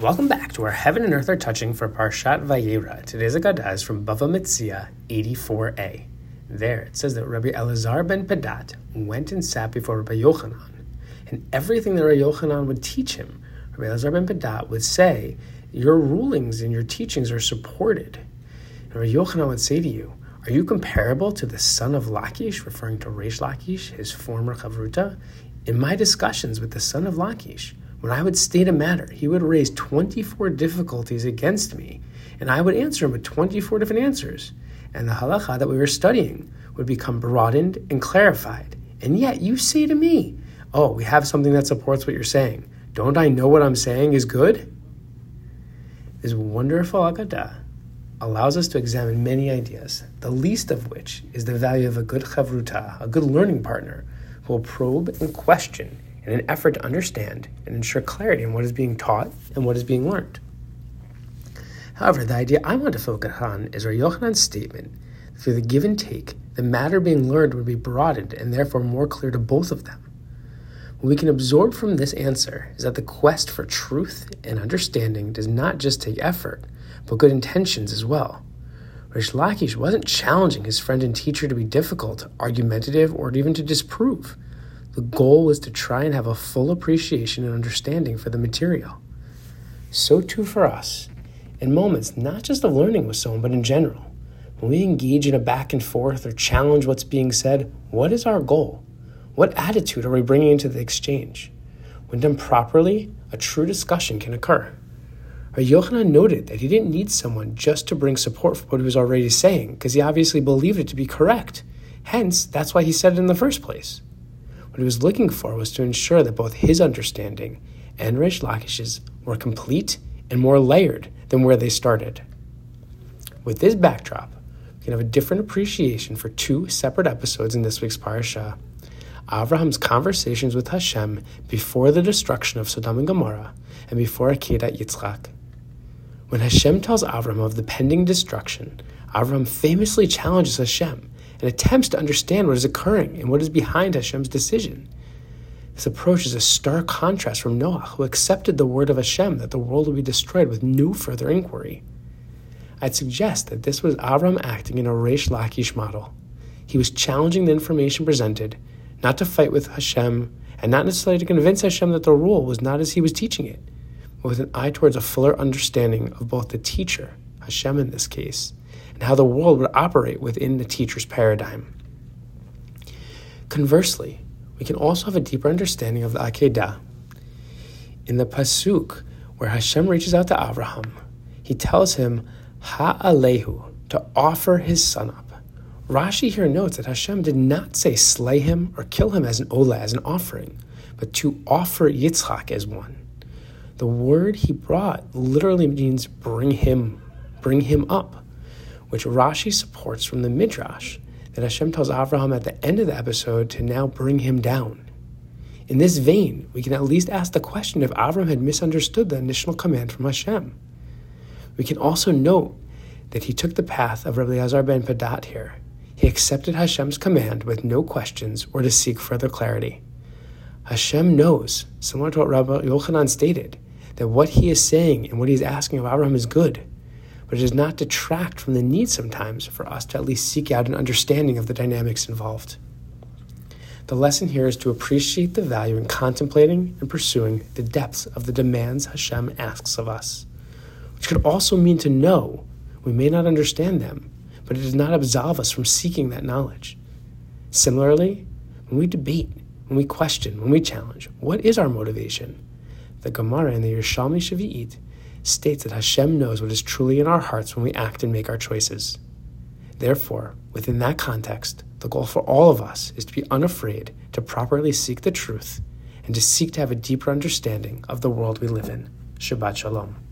Welcome back to where Heaven and Earth Are Touching for Parshat Vayera. Today's Agadah is from Bava Metzia 84a. There it says that Rabbi Elazar ben Pedat went and sat before Rabbi Yochanan, and everything that Rabbi Yochanan would teach him, Rabbi Elazar ben Pedat would say, Your rulings and your teachings are supported. And Rabbi Yochanan would say to you, Are you comparable to the son of Lachish, referring to Reish Lachish, his former Chavruta? In my discussions with the son of Lachish, when I would state a matter, he would raise 24 difficulties against me, and I would answer him with 24 different answers. And the halacha that we were studying would become broadened and clarified. And yet you say to me, Oh, we have something that supports what you're saying. Don't I know what I'm saying is good? This wonderful Agadah allows us to examine many ideas, the least of which is the value of a good chavruta, a good learning partner, who will probe and question in an effort to understand and ensure clarity in what is being taught and what is being learned. However, the idea I want to focus on is our Yochanan's statement that through the give and take, the matter being learned would be broadened and therefore more clear to both of them. What we can absorb from this answer is that the quest for truth and understanding does not just take effort, but good intentions as well. Rish Lakish wasn't challenging his friend and teacher to be difficult, argumentative, or even to disprove. The goal was to try and have a full appreciation and understanding for the material. So too for us, in moments not just of learning with someone, but in general. When we engage in a back and forth or challenge what's being said, what is our goal? What attitude are we bringing into the exchange? When done properly, a true discussion can occur. Our Yochanan noted that he didn't need someone just to bring support for what he was already saying, because he obviously believed it to be correct. Hence, that's why he said it in the first place. What he was looking for was to ensure that both his understanding and Rish Lakish's were complete and more layered than where they started. With this backdrop, we can have a different appreciation for two separate episodes in this week's parasha. Avraham's conversations with Hashem before the destruction of Sodom and Gomorrah and before Akedat Yitzchak. When Hashem tells Avram of the pending destruction, Avram famously challenges Hashem and attempts to understand what is occurring and what is behind Hashem's decision. This approach is a stark contrast from Noah, who accepted the word of Hashem that the world would be destroyed with no further inquiry. I'd suggest that this was Avram acting in a Reish Lakish model. He was challenging the information presented, not to fight with Hashem, and not necessarily to convince Hashem that the rule was not as he was teaching it, but with an eye towards a fuller understanding of both the teacher, Hashem in this case, and how the world would operate within the teacher's paradigm. Conversely, we can also have a deeper understanding of the Akedah. In the Pasuk, where Hashem reaches out to Abraham, he tells him, Ha'alehu, to offer his son up. Rashi here notes that Hashem did not say slay him or kill him as an ola, as an offering, but to offer Yitzchak as one. The word he brought literally means bring him, bring him up which Rashi supports from the Midrash that Hashem tells Avraham at the end of the episode to now bring him down. In this vein, we can at least ask the question if Avram had misunderstood the initial command from Hashem. We can also note that he took the path of Rabbi Elazar ben Pedat here. He accepted Hashem's command with no questions or to seek further clarity. Hashem knows, similar to what Rabbi Yochanan stated, that what he is saying and what he is asking of Abraham is good but it does not detract from the need sometimes for us to at least seek out an understanding of the dynamics involved. The lesson here is to appreciate the value in contemplating and pursuing the depths of the demands Hashem asks of us, which could also mean to know we may not understand them, but it does not absolve us from seeking that knowledge. Similarly, when we debate, when we question, when we challenge, what is our motivation? The Gemara and the Yerushalmi Shavi'it states that Hashem knows what is truly in our hearts when we act and make our choices. Therefore, within that context, the goal for all of us is to be unafraid to properly seek the truth and to seek to have a deeper understanding of the world we live in. Shabbat Shalom.